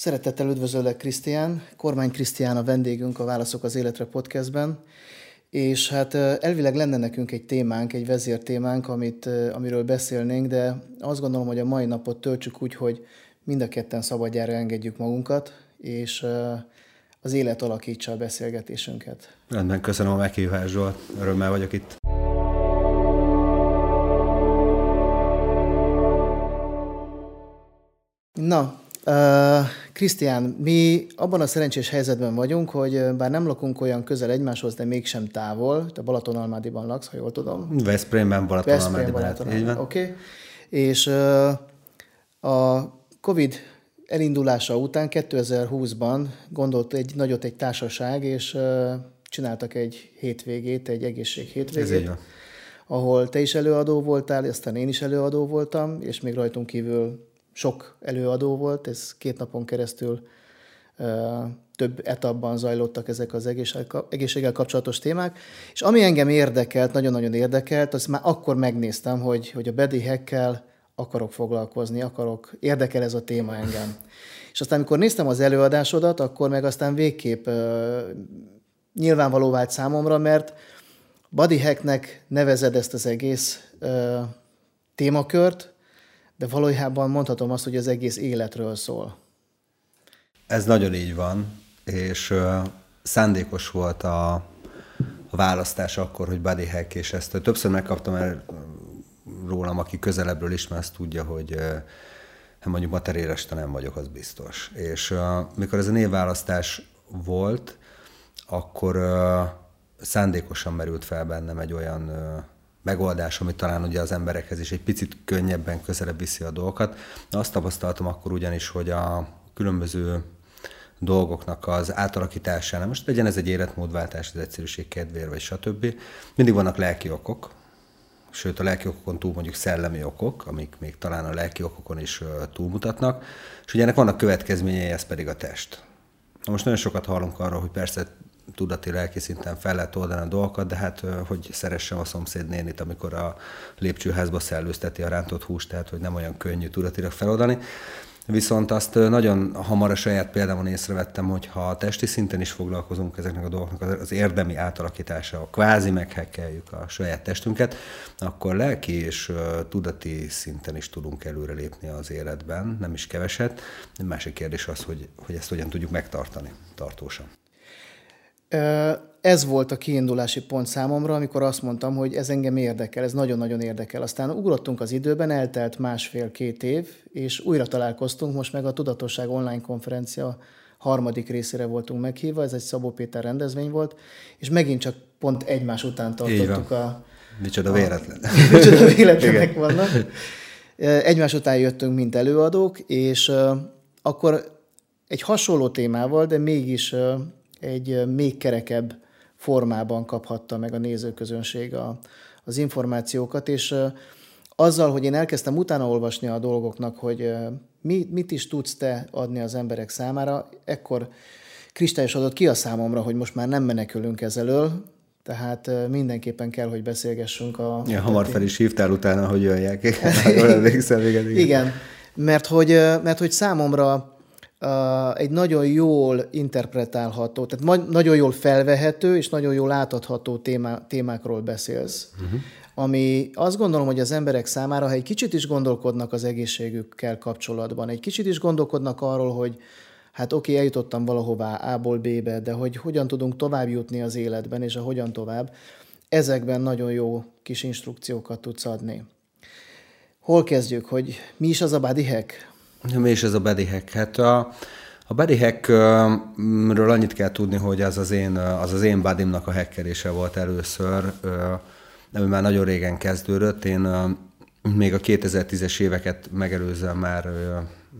Szeretettel üdvözöllek, Krisztián. Kormány Krisztián a vendégünk a Válaszok az Életre podcastben. És hát elvileg lenne nekünk egy témánk, egy vezértémánk, amit, amiről beszélnénk, de azt gondolom, hogy a mai napot töltsük úgy, hogy mind a ketten szabadjára engedjük magunkat, és az élet alakítsa a beszélgetésünket. Rendben, köszönöm a meghívást, Zsolt. Örömmel vagyok itt. Na, Krisztián, uh, mi abban a szerencsés helyzetben vagyunk, hogy bár nem lakunk olyan közel egymáshoz, de mégsem távol. Te Balatonalmádiban laksz, ha jól tudom. Veszprémben, Balatonalmádiban. Veszprém, Oké. Okay. És uh, a Covid elindulása után 2020-ban gondolt egy nagyot egy társaság, és uh, csináltak egy hétvégét, egy egészség hétvégét. Ahol te is előadó voltál, aztán én is előadó voltam, és még rajtunk kívül sok előadó volt, ez két napon keresztül több etapban zajlottak ezek az egészséggel kapcsolatos témák, és ami engem érdekelt, nagyon-nagyon érdekelt, azt már akkor megnéztem, hogy, hogy a Bedi Hekkel akarok foglalkozni, akarok, érdekel ez a téma engem. És aztán, amikor néztem az előadásodat, akkor meg aztán végképp uh, nyilvánvaló vált számomra, mert Body Hacknek nevezed ezt az egész uh, témakört, de valójában mondhatom azt, hogy az egész életről szól. Ez nagyon így van, és uh, szándékos volt a, a választás akkor, hogy body hack, és ezt többször megkaptam el rólam, aki közelebbről ismer, azt tudja, hogy uh, mondjuk materéreste nem vagyok, az biztos. És uh, mikor ez a névválasztás volt, akkor szándékosan merült fel bennem egy olyan megoldás, ami talán ugye az emberekhez is egy picit könnyebben közelebb viszi a dolgokat. Azt tapasztaltam akkor ugyanis, hogy a különböző dolgoknak az átalakításánál, most legyen ez egy életmódváltás, az egyszerűség kedvéért, vagy stb. Mindig vannak lelki okok, sőt a lelki okokon túl mondjuk szellemi okok, amik még talán a lelki okokon is túlmutatnak, és ugye ennek vannak következményei, ez pedig a test. Na most nagyon sokat hallunk arról, hogy persze tudati lelki szinten fel lehet oldani a dolgokat, de hát hogy szeressem a szomszéd nénit, amikor a lépcsőházba szellőzteti a rántott húst, tehát hogy nem olyan könnyű tudatilag feloldani. Viszont azt nagyon hamar a saját példámon észrevettem, hogy ha testi szinten is foglalkozunk ezeknek a dolgoknak az érdemi átalakítása, a kvázi meghekkeljük a saját testünket, akkor lelki és tudati szinten is tudunk előrelépni az életben, nem is keveset. Másik kérdés az, hogy, hogy ezt hogyan tudjuk megtartani tartósan. Ez volt a kiindulási pont számomra, amikor azt mondtam, hogy ez engem érdekel, ez nagyon-nagyon érdekel. Aztán ugrottunk az időben, eltelt másfél-két év, és újra találkoztunk, most meg a Tudatosság online konferencia harmadik részére voltunk meghívva, ez egy Szabó Péter rendezvény volt, és megint csak pont egymás után tartottuk a... Micsoda véletlen. A, micsoda véletlenek vannak. Egymás után jöttünk, mint előadók, és akkor egy hasonló témával, de mégis egy még kerekebb formában kaphatta meg a nézőközönség a, az információkat, és azzal, hogy én elkezdtem utána olvasni a dolgoknak, hogy mi, mit is tudsz te adni az emberek számára, ekkor kristályosodott ki a számomra, hogy most már nem menekülünk ezelől, tehát mindenképpen kell, hogy beszélgessünk a... Ja, hamar fel is hívtál utána, hogy jöjjek. igen, igen. Mert hogy, mert hogy számomra egy nagyon jól interpretálható, tehát nagyon jól felvehető és nagyon jól átadható témá, témákról beszélsz. Uh-huh. Ami azt gondolom, hogy az emberek számára, ha egy kicsit is gondolkodnak az egészségükkel kapcsolatban, egy kicsit is gondolkodnak arról, hogy hát oké, okay, eljutottam valahová A-ból B-be, de hogy hogyan tudunk tovább jutni az életben, és a hogyan tovább, ezekben nagyon jó kis instrukciókat tudsz adni. Hol kezdjük, hogy mi is az a body hack? Mi is ez a body hack? Hát a, a body hackről annyit kell tudni, hogy az az én, az, az én bodymnak a hackerése volt először, ami már nagyon régen kezdődött. Én még a 2010-es éveket megelőzően már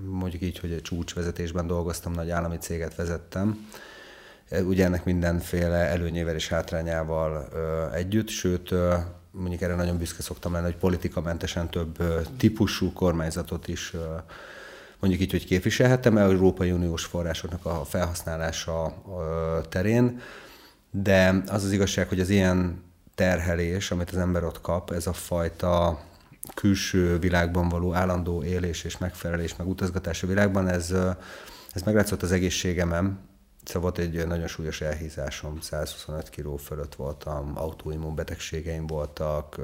mondjuk így, hogy csúcsvezetésben dolgoztam, nagy állami céget vezettem. Ugye ennek mindenféle előnyével és hátrányával együtt, sőt, mondjuk erre nagyon büszke szoktam lenni, hogy politikamentesen több típusú kormányzatot is mondjuk így, hogy képviselhetem Európai Uniós forrásoknak a felhasználása terén, de az az igazság, hogy az ilyen terhelés, amit az ember ott kap, ez a fajta külső világban való állandó élés és megfelelés, meg utazgatás a világban, ez, Ez meglátszott az egészségemem, Szóval volt egy nagyon súlyos elhízásom, 125 kiló fölött voltam, autoimmunbetegségeim voltak,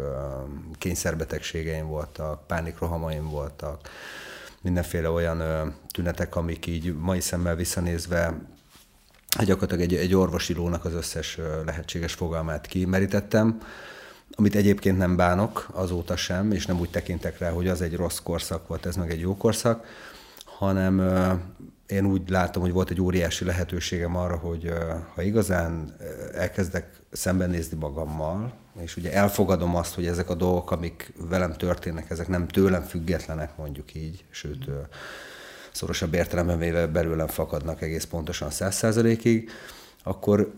kényszerbetegségeim voltak, pánikrohamaim voltak, mindenféle olyan tünetek, amik így mai szemmel visszanézve gyakorlatilag egy, egy orvosi lónak az összes lehetséges fogalmát kimerítettem, amit egyébként nem bánok azóta sem, és nem úgy tekintek rá, hogy az egy rossz korszak volt, ez meg egy jó korszak, hanem én úgy látom, hogy volt egy óriási lehetőségem arra, hogy ha igazán elkezdek szembenézni magammal, és ugye elfogadom azt, hogy ezek a dolgok, amik velem történnek, ezek nem tőlem függetlenek, mondjuk így, sőt, szorosabb értelemben véve belőlem fakadnak egész pontosan száz százalékig, akkor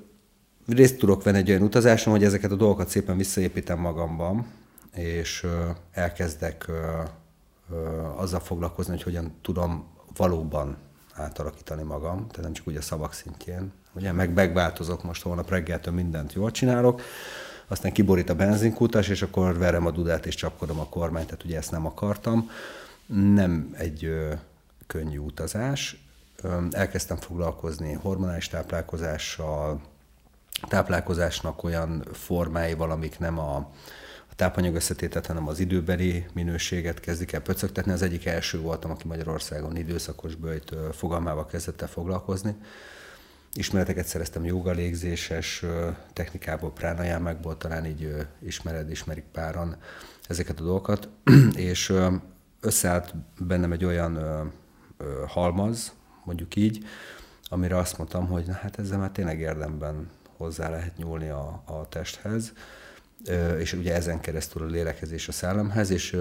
részt tudok venni egy olyan utazáson, hogy ezeket a dolgokat szépen visszaépítem magamban, és elkezdek azzal foglalkozni, hogy hogyan tudom valóban átalakítani magam, tehát nem csak úgy a szavak szintjén. Ugye meg megváltozok most holnap reggeltől mindent jól csinálok, aztán kiborít a benzinkutas, és akkor verem a dudát és csapkodom a kormányt, tehát ugye ezt nem akartam. Nem egy ö, könnyű utazás. Ö, elkezdtem foglalkozni hormonális táplálkozással, táplálkozásnak olyan formáival, amik nem a, tápanyag összetétet, hanem az időbeli minőséget kezdik el pöcögtetni. Az egyik első voltam, aki Magyarországon időszakos bőjt fogalmával kezdett el foglalkozni. Ismereteket szereztem joga légzéses technikából, pránajámákból, talán így ismered, ismerik páran ezeket a dolgokat, és összeállt bennem egy olyan halmaz, mondjuk így, amire azt mondtam, hogy na, hát ezzel már tényleg érdemben hozzá lehet nyúlni a, a testhez és ugye ezen keresztül a lélekezés a szellemhez, és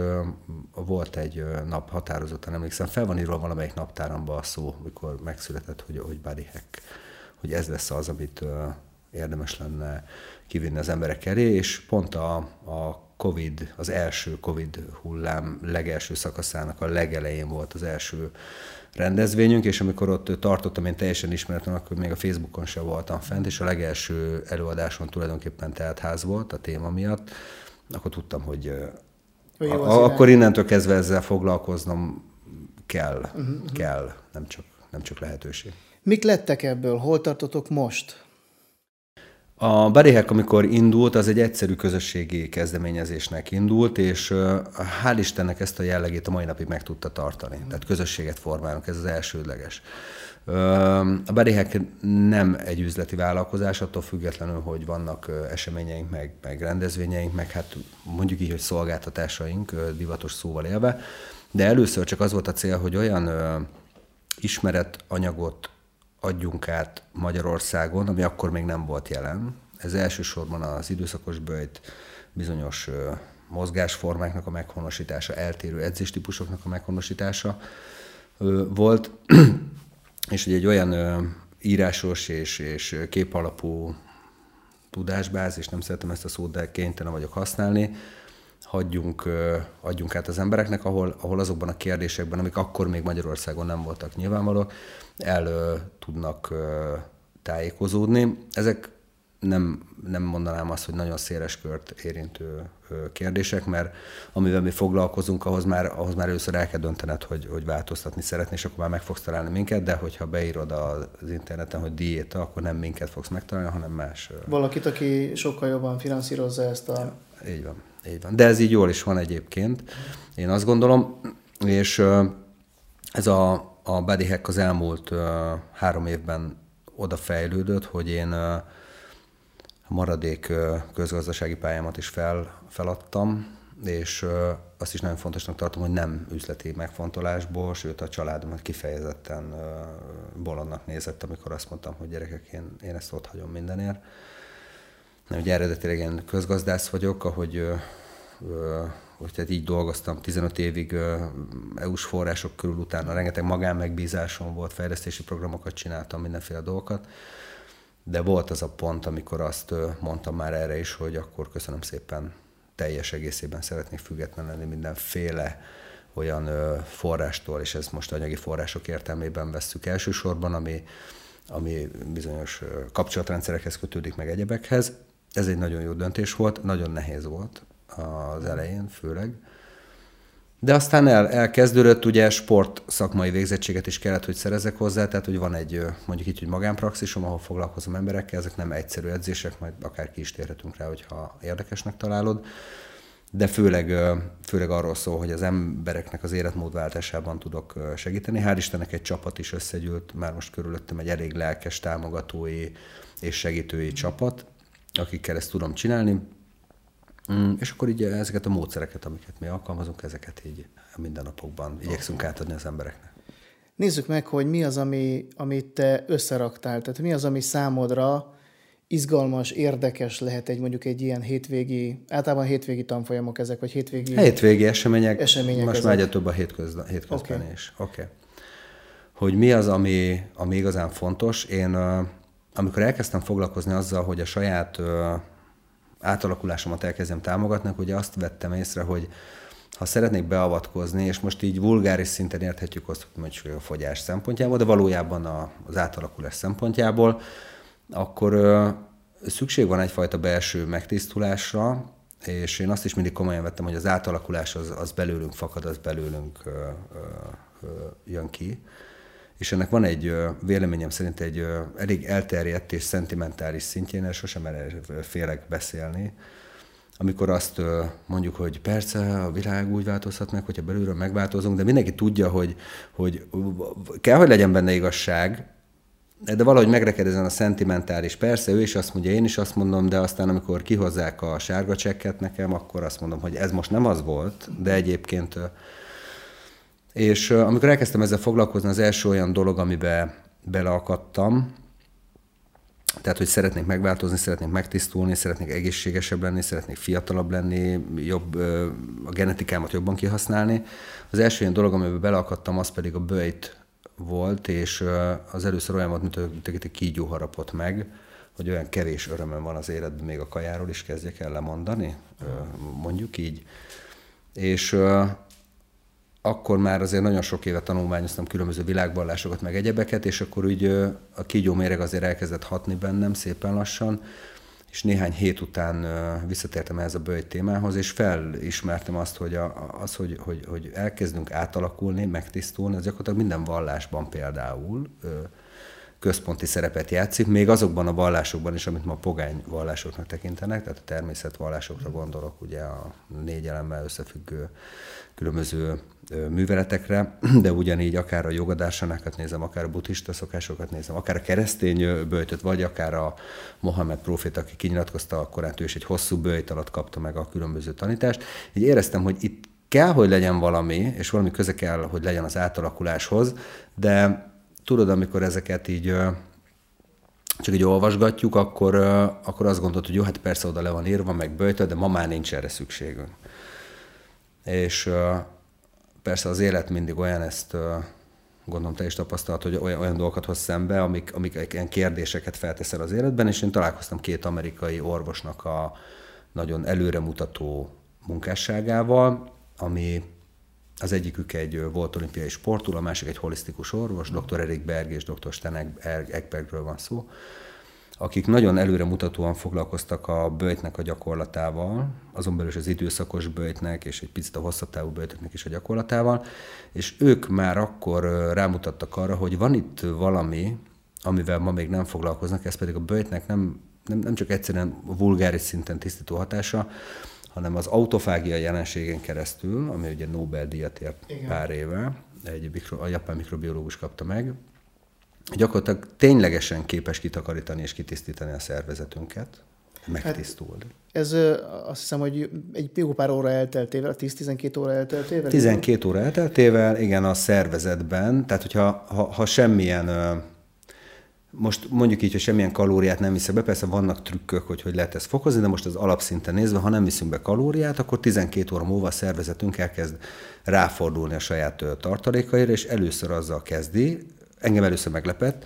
volt egy nap határozottan, emlékszem, fel van írva valamelyik naptáramba a szó, mikor megszületett, hogy, hogy body hack, hogy ez lesz az, amit érdemes lenne kivinni az emberek elé, és pont a, a Covid, az első Covid hullám legelső szakaszának a legelején volt az első rendezvényünk, és amikor ott tartottam, én teljesen ismeretlen, akkor még a Facebookon sem voltam fent, és a legelső előadáson tulajdonképpen teltház volt a téma miatt, akkor tudtam, hogy a, a, akkor innentől kezdve ezzel foglalkoznom kell, uh-huh. kell, nem csak, nem csak lehetőség. Mik lettek ebből? Hol tartotok most? A Baréhek, amikor indult, az egy egyszerű közösségi kezdeményezésnek indult, és hál' Istennek ezt a jellegét a mai napig meg tudta tartani. Tehát közösséget formálunk, ez az elsődleges. A Baréhek nem egy üzleti vállalkozás, attól függetlenül, hogy vannak eseményeink, meg, meg rendezvényeink, meg hát mondjuk így, hogy szolgáltatásaink, divatos szóval élve, de először csak az volt a cél, hogy olyan ismeretanyagot adjunk át Magyarországon, ami akkor még nem volt jelen. Ez elsősorban az időszakos bőjt bizonyos mozgásformáknak a meghonosítása, eltérő edzéstípusoknak a meghonosítása volt, és hogy egy olyan írásos és, és képalapú tudásbázis, nem szeretem ezt a szót, de kénytelen vagyok használni, hagyjunk, adjunk át az embereknek, ahol, ahol azokban a kérdésekben, amik akkor még Magyarországon nem voltak nyilvánvalók, el tudnak tájékozódni. Ezek nem, nem mondanám azt, hogy nagyon széles kört érintő kérdések, mert amivel mi foglalkozunk, ahhoz már, ahhoz már először el kell döntened, hogy, hogy változtatni szeretnél, és akkor már meg fogsz találni minket, de hogyha beírod az interneten, hogy diéta, akkor nem minket fogsz megtalálni, hanem más. Valakit, aki sokkal jobban finanszírozza ezt a... Így van, így van. De ez így jól is van egyébként, én azt gondolom, és ez a, a Body Hack az elmúlt három évben oda fejlődött, hogy én a maradék közgazdasági pályámat is fel, feladtam, és azt is nagyon fontosnak tartom, hogy nem üzleti megfontolásból, sőt a családomat kifejezetten bolondnak nézett, amikor azt mondtam, hogy gyerekek, én, én ezt ott hagyom mindenért. Ugye eredetileg én közgazdász vagyok, ahogy hogy tehát így dolgoztam 15 évig EU-s források körül, utána rengeteg magánmegbízásom volt, fejlesztési programokat csináltam, mindenféle dolgokat, de volt az a pont, amikor azt mondtam már erre is, hogy akkor köszönöm szépen, teljes egészében szeretnék független lenni mindenféle olyan forrástól, és ez most anyagi források értelmében vesszük elsősorban, ami, ami bizonyos kapcsolatrendszerekhez kötődik meg egyebekhez. Ez egy nagyon jó döntés volt, nagyon nehéz volt az elején főleg, De aztán el, elkezdődött, ugye sport szakmai végzettséget is kellett, hogy szerezek hozzá, tehát hogy van egy mondjuk így, hogy magánpraxisom, ahol foglalkozom emberekkel, ezek nem egyszerű edzések, majd akár ki is térhetünk rá, hogyha érdekesnek találod, de főleg, főleg arról szól, hogy az embereknek az életmódváltásában tudok segíteni. Hál' Istennek egy csapat is összegyűlt, már most körülöttem egy elég lelkes támogatói és segítői csapat, akikkel ezt tudom csinálni Mm, és akkor így ezeket a módszereket, amiket mi alkalmazunk, ezeket így a mindennapokban igyekszünk átadni az embereknek. Nézzük meg, hogy mi az, ami, amit te összeraktál. Tehát mi az, ami számodra izgalmas, érdekes lehet egy mondjuk egy ilyen hétvégi, általában hétvégi tanfolyamok ezek, vagy hétvégi... Hétvégi események, események most már egyre több a hétközben, hétközben okay. is. Oké. Okay. Hogy mi az, ami, ami igazán fontos. Én amikor elkezdtem foglalkozni azzal, hogy a saját átalakulásomat elkezdjem támogatni, hogy azt vettem észre, hogy ha szeretnék beavatkozni, és most így vulgáris szinten érthetjük azt, hogy mondjuk a fogyás szempontjából, de valójában a, az átalakulás szempontjából, akkor ö, szükség van egyfajta belső megtisztulásra, és én azt is mindig komolyan vettem, hogy az átalakulás az, az belőlünk fakad, az belőlünk ö, ö, ö, jön ki és ennek van egy véleményem szerint egy elég elterjedt és szentimentális szintjén, sosem félek beszélni, amikor azt mondjuk, hogy persze a világ úgy változhat meg, hogyha belülről megváltozunk, de mindenki tudja, hogy, hogy kell, hogy legyen benne igazság, de valahogy megreked ezen a szentimentális. Persze, ő is azt mondja, én is azt mondom, de aztán amikor kihozzák a sárga csekket nekem, akkor azt mondom, hogy ez most nem az volt, de egyébként és amikor elkezdtem ezzel foglalkozni, az első olyan dolog, amiben beleakadtam, tehát, hogy szeretnék megváltozni, szeretnék megtisztulni, szeretnék egészségesebb lenni, szeretnék fiatalabb lenni, jobb, a genetikámat jobban kihasználni. Az első ilyen dolog, amiben beleakadtam, az pedig a bőjt volt, és az először olyan volt, mint egy kígyó harapott meg, hogy olyan kevés örömöm van az életben, még a kajáról is kezdjek el lemondani, mondjuk így. És akkor már azért nagyon sok éve tanulmányoztam különböző világvallásokat, meg egyebeket, és akkor úgy a kígyó méreg azért elkezdett hatni bennem szépen lassan, és néhány hét után visszatértem ehhez a bőjt témához, és felismertem azt, hogy, a, az, hogy, hogy, hogy elkezdünk átalakulni, megtisztulni, az gyakorlatilag minden vallásban például központi szerepet játszik, még azokban a vallásokban is, amit ma pogány vallásoknak tekintenek, tehát a természetvallásokra gondolok, ugye a négy elemmel összefüggő különböző műveletekre, de ugyanígy akár a jogadársanákat nézem, akár a buddhista szokásokat nézem, akár a keresztény bőjtöt, vagy akár a Mohamed profét, aki kinyilatkozta a korán, ő is egy hosszú bőjt alatt kapta meg a különböző tanítást. Így éreztem, hogy itt kell, hogy legyen valami, és valami köze kell, hogy legyen az átalakuláshoz, de tudod, amikor ezeket így csak így olvasgatjuk, akkor, akkor azt gondolod, hogy jó, hát persze oda le van írva, meg bőjtő, de ma már nincs erre szükségünk. És persze az élet mindig olyan, ezt gondolom te is tapasztalat, hogy olyan, olyan dolgokat hoz szembe, amik, amik ilyen kérdéseket felteszel az életben, és én találkoztam két amerikai orvosnak a nagyon előremutató munkásságával, ami az egyikük egy volt olimpiai sportul, a másik egy holisztikus orvos, dr. Erik Berg és dr. Sten Ekbergről van szó, akik nagyon előremutatóan foglalkoztak a bőjtnek a gyakorlatával, azon belül is az időszakos bőjtnek, és egy picit a hosszabb távú bőjtöknek is a gyakorlatával, és ők már akkor rámutattak arra, hogy van itt valami, amivel ma még nem foglalkoznak, ez pedig a bőjtnek nem, nem, nem csak egyszerűen vulgáris szinten tisztító hatása, hanem az autofágia jelenségen keresztül, ami ugye Nobel-díjat ért Igen. pár éve, egy mikro, a japán mikrobiológus kapta meg, gyakorlatilag ténylegesen képes kitakarítani és kitisztítani a szervezetünket, megtisztulni. Hát ez azt hiszem, hogy egy jó pár óra elteltével, 10-12 óra elteltével? 12 óra elteltével, igen, a szervezetben. Tehát, hogyha ha, ha semmilyen most mondjuk így, hogy semmilyen kalóriát nem viszek be, persze vannak trükkök, hogy hogy lehet ezt fokozni, de most az alapszinten nézve, ha nem viszünk be kalóriát, akkor 12 óra múlva a szervezetünk elkezd ráfordulni a saját tartalékaira, és először azzal kezdi, engem először meglepett,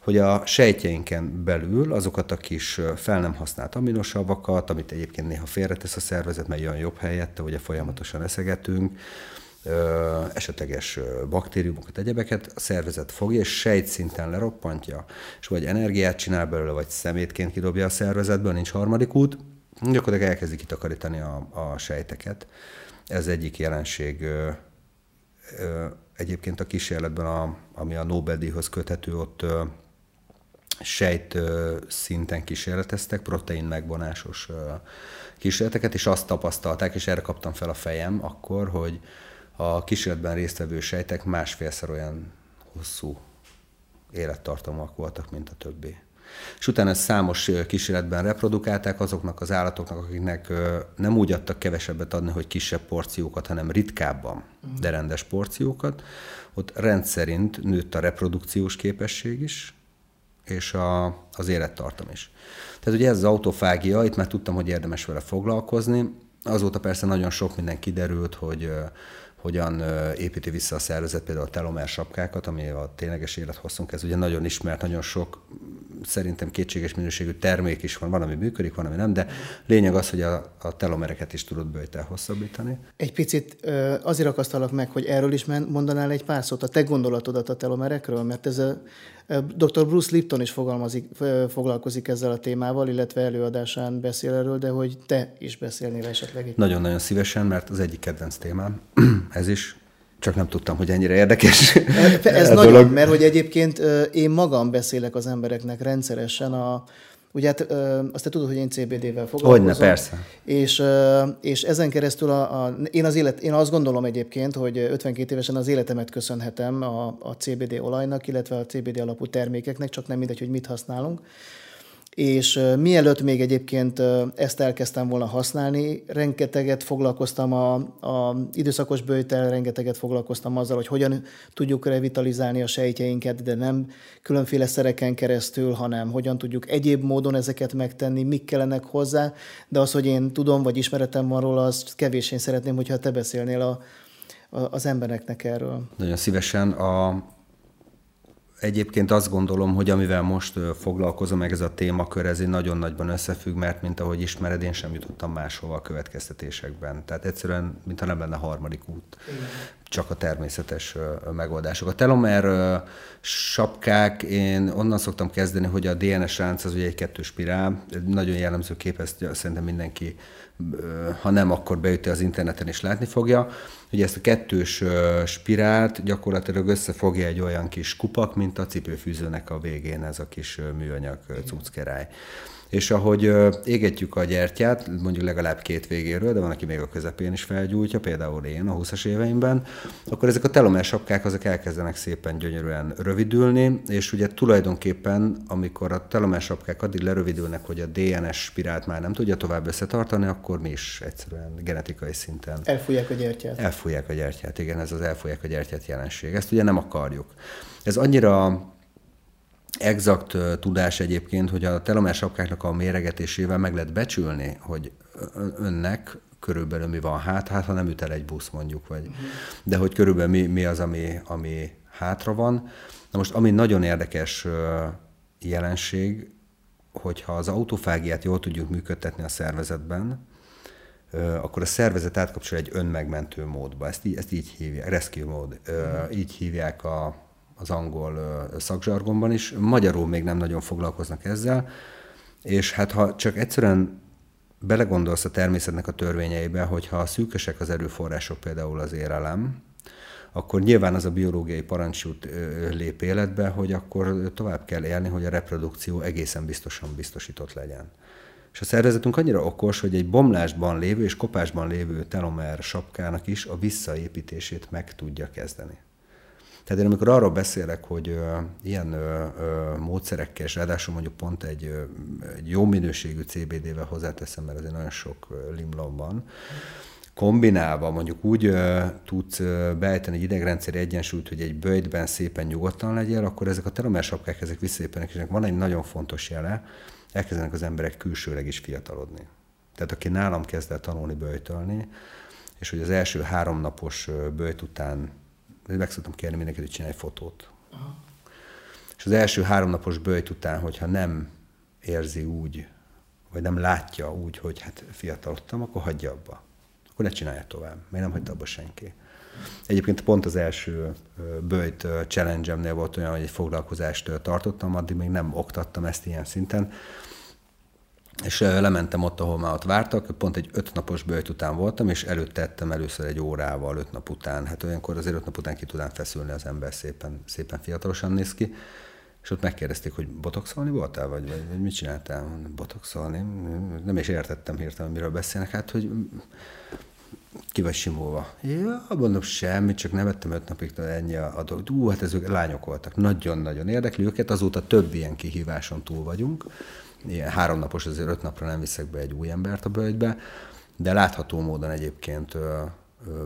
hogy a sejtjeinken belül azokat a kis fel nem használt aminosavakat, amit egyébként néha félretesz a szervezet, mert jön jobb helyette, ugye folyamatosan eszegetünk, esetleges baktériumokat, egyebeket, a szervezet fogja, és sejtszinten leroppantja, és vagy energiát csinál belőle, vagy szemétként kidobja a szervezetből, nincs harmadik út, gyakorlatilag elkezdi kitakarítani a, a sejteket. Ez egyik jelenség. Egyébként a kísérletben, a, ami a Nobel-díjhoz köthető, ott sejt szinten kísérleteztek, protein megvonásos kísérleteket, és azt tapasztalták, és erre kaptam fel a fejem akkor, hogy a kísérletben résztvevő sejtek másfélszer olyan hosszú élettartamúak voltak, mint a többi. És utána számos kísérletben reprodukálták azoknak az állatoknak, akiknek nem úgy adtak kevesebbet adni, hogy kisebb porciókat, hanem ritkábban, de rendes porciókat. Ott rendszerint nőtt a reprodukciós képesség is, és a, az élettartam is. Tehát ugye ez az autofágia, itt már tudtam, hogy érdemes vele foglalkozni. Azóta persze nagyon sok minden kiderült, hogy hogyan építi vissza a szervezet például a telomer sapkákat, ami a tényleges élethosszunk, ez ugye nagyon ismert, nagyon sok szerintem kétséges minőségű termék is van, van, ami működik, van, ami nem, de lényeg az, hogy a, a telomereket is tudod bőjtel hosszabbítani. Egy picit azért akasztalak meg, hogy erről is mondanál egy pár szót, a te gondolatodat a telomerekről, mert ez a, Dr. Bruce Lipton is fogalmazik, foglalkozik ezzel a témával, illetve előadásán beszél erről, de hogy te is beszélnél esetleg. Nagyon-nagyon szívesen, mert az egyik kedvenc témám, ez is, csak nem tudtam, hogy ennyire érdekes. Ez nagyon, dolog. mert hogy egyébként én magam beszélek az embereknek rendszeresen a, Ugye hát azt te tudod, hogy én CBD-vel foglalkozom. Hogyne, persze. És, és ezen keresztül a, a, én, az élet, én azt gondolom egyébként, hogy 52 évesen az életemet köszönhetem a, a CBD olajnak, illetve a CBD alapú termékeknek, csak nem mindegy, hogy mit használunk és mielőtt még egyébként ezt elkezdtem volna használni, rengeteget foglalkoztam a, a időszakos bőjtel, rengeteget foglalkoztam azzal, hogy hogyan tudjuk revitalizálni a sejtjeinket, de nem különféle szereken keresztül, hanem hogyan tudjuk egyéb módon ezeket megtenni, mik kellenek hozzá, de az, hogy én tudom, vagy ismeretem van róla, az kevés én szeretném, hogyha te beszélnél a, az embereknek erről. Nagyon szívesen. A, Egyébként azt gondolom, hogy amivel most foglalkozom, meg ez a témakör, ez nagyon nagyban összefügg, mert mint ahogy ismered, én sem jutottam máshova a következtetésekben. Tehát egyszerűen, mintha nem lenne harmadik út. Igen. Csak a természetes megoldások. A telomer sapkák, én onnan szoktam kezdeni, hogy a DNS ránc az ugye egy kettős spirál, nagyon jellemző kép, ezt szerintem mindenki ha nem, akkor beüti az interneten és látni fogja. Ugye ezt a kettős spirált gyakorlatilag összefogja egy olyan kis kupak, mint a cipőfűzőnek a végén ez a kis műanyag cuckerály és ahogy égetjük a gyertyát, mondjuk legalább két végéről, de van, aki még a közepén is felgyújtja, például én a 20-as éveimben, akkor ezek a telomer sapkák azok elkezdenek szépen gyönyörűen rövidülni, és ugye tulajdonképpen, amikor a telomer sapkák addig lerövidülnek, hogy a DNS spirált már nem tudja tovább összetartani, akkor mi is egyszerűen genetikai szinten... Elfújják a gyertyát. Elfújják a gyertyát, igen, ez az elfújják a gyertyát jelenség. Ezt ugye nem akarjuk. Ez annyira exakt tudás egyébként, hogy a telomer sapkáknak a méregetésével meg lehet becsülni, hogy önnek körülbelül mi van hát, hát ha nem üt el egy busz mondjuk, vagy, uh-huh. de hogy körülbelül mi, mi az, ami, ami hátra van. Na most, ami nagyon érdekes jelenség, hogyha az autofágiát jól tudjuk működtetni a szervezetben, akkor a szervezet átkapcsol egy önmegmentő módba. Ezt így, ezt így hívják, rescue mód. Uh-huh. Így hívják a, az angol szakzsargonban is. Magyarul még nem nagyon foglalkoznak ezzel, és hát ha csak egyszerűen belegondolsz a természetnek a törvényeibe, hogyha szűkösek az erőforrások, például az érelem, akkor nyilván az a biológiai parancsút lép életbe, hogy akkor tovább kell élni, hogy a reprodukció egészen biztosan biztosított legyen. És a szervezetünk annyira okos, hogy egy bomlásban lévő és kopásban lévő telomer sapkának is a visszaépítését meg tudja kezdeni. Tehát én amikor arról beszélek, hogy ö, ilyen ö, ö, módszerekkel, és ráadásul mondjuk pont egy, ö, egy jó minőségű CBD-vel hozzáteszem, mert azért nagyon sok limlom van, kombinálva mondjuk úgy ö, tudsz ö, beállítani egy idegrendszeri egyensúlyt, hogy egy bőjtben szépen nyugodtan legyél, akkor ezek a telomersapkák ezek visszaépülnek, és van egy nagyon fontos jele, elkezdenek az emberek külsőleg is fiatalodni. Tehát aki nálam kezd el tanulni bőjtölni, és hogy az első három napos bőjt után meg szoktam kérni mindenkit, hogy csinálj fotót. Aha. És az első háromnapos bőjt után, hogyha nem érzi úgy, vagy nem látja úgy, hogy hát fiatalodtam, akkor hagyja abba. Akkor ne csinálja tovább, mert nem hagyta abba senki. Egyébként pont az első bőjt challenge volt olyan, hogy egy foglalkozást tartottam, addig még nem oktattam ezt ilyen szinten. És lementem ott, ahol már ott vártak, pont egy öt napos bőjt után voltam, és előtte ettem először egy órával, öt nap után. Hát olyankor azért öt nap után ki tudám feszülni az ember, szépen, szépen fiatalosan néz ki. És ott megkérdezték, hogy botoxolni voltál, vagy, vagy, vagy mit csináltál? Botoxolni? Nem is értettem hirtelen, miről beszélnek. Hát, hogy ki vagy simulva. Ja, mondom, semmi, csak nevettem öt napig, ennyi a, a dolog. Ú, hát ezek lányok voltak. Nagyon-nagyon érdekli őket, azóta több ilyen kihíváson túl vagyunk. Ilyen háromnapos, azért öt napra nem viszek be egy új embert a bölgybe, de látható módon egyébként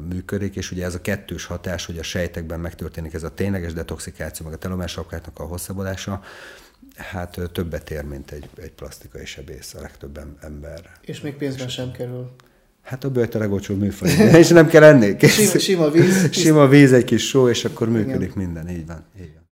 működik, és ugye ez a kettős hatás, hogy a sejtekben megtörténik ez a tényleges detoxikáció, meg a telomásapkátnak a hosszabbodása, hát többet ér, mint egy, egy plastikai sebész a legtöbb ember. És még pénzben sem kerül. Hát a bőjt a legolcsó műfaj. és nem kell enni. Sima, sima víz. Sima víz, egy kis só, és akkor működik Igen. minden. Így van. Így van.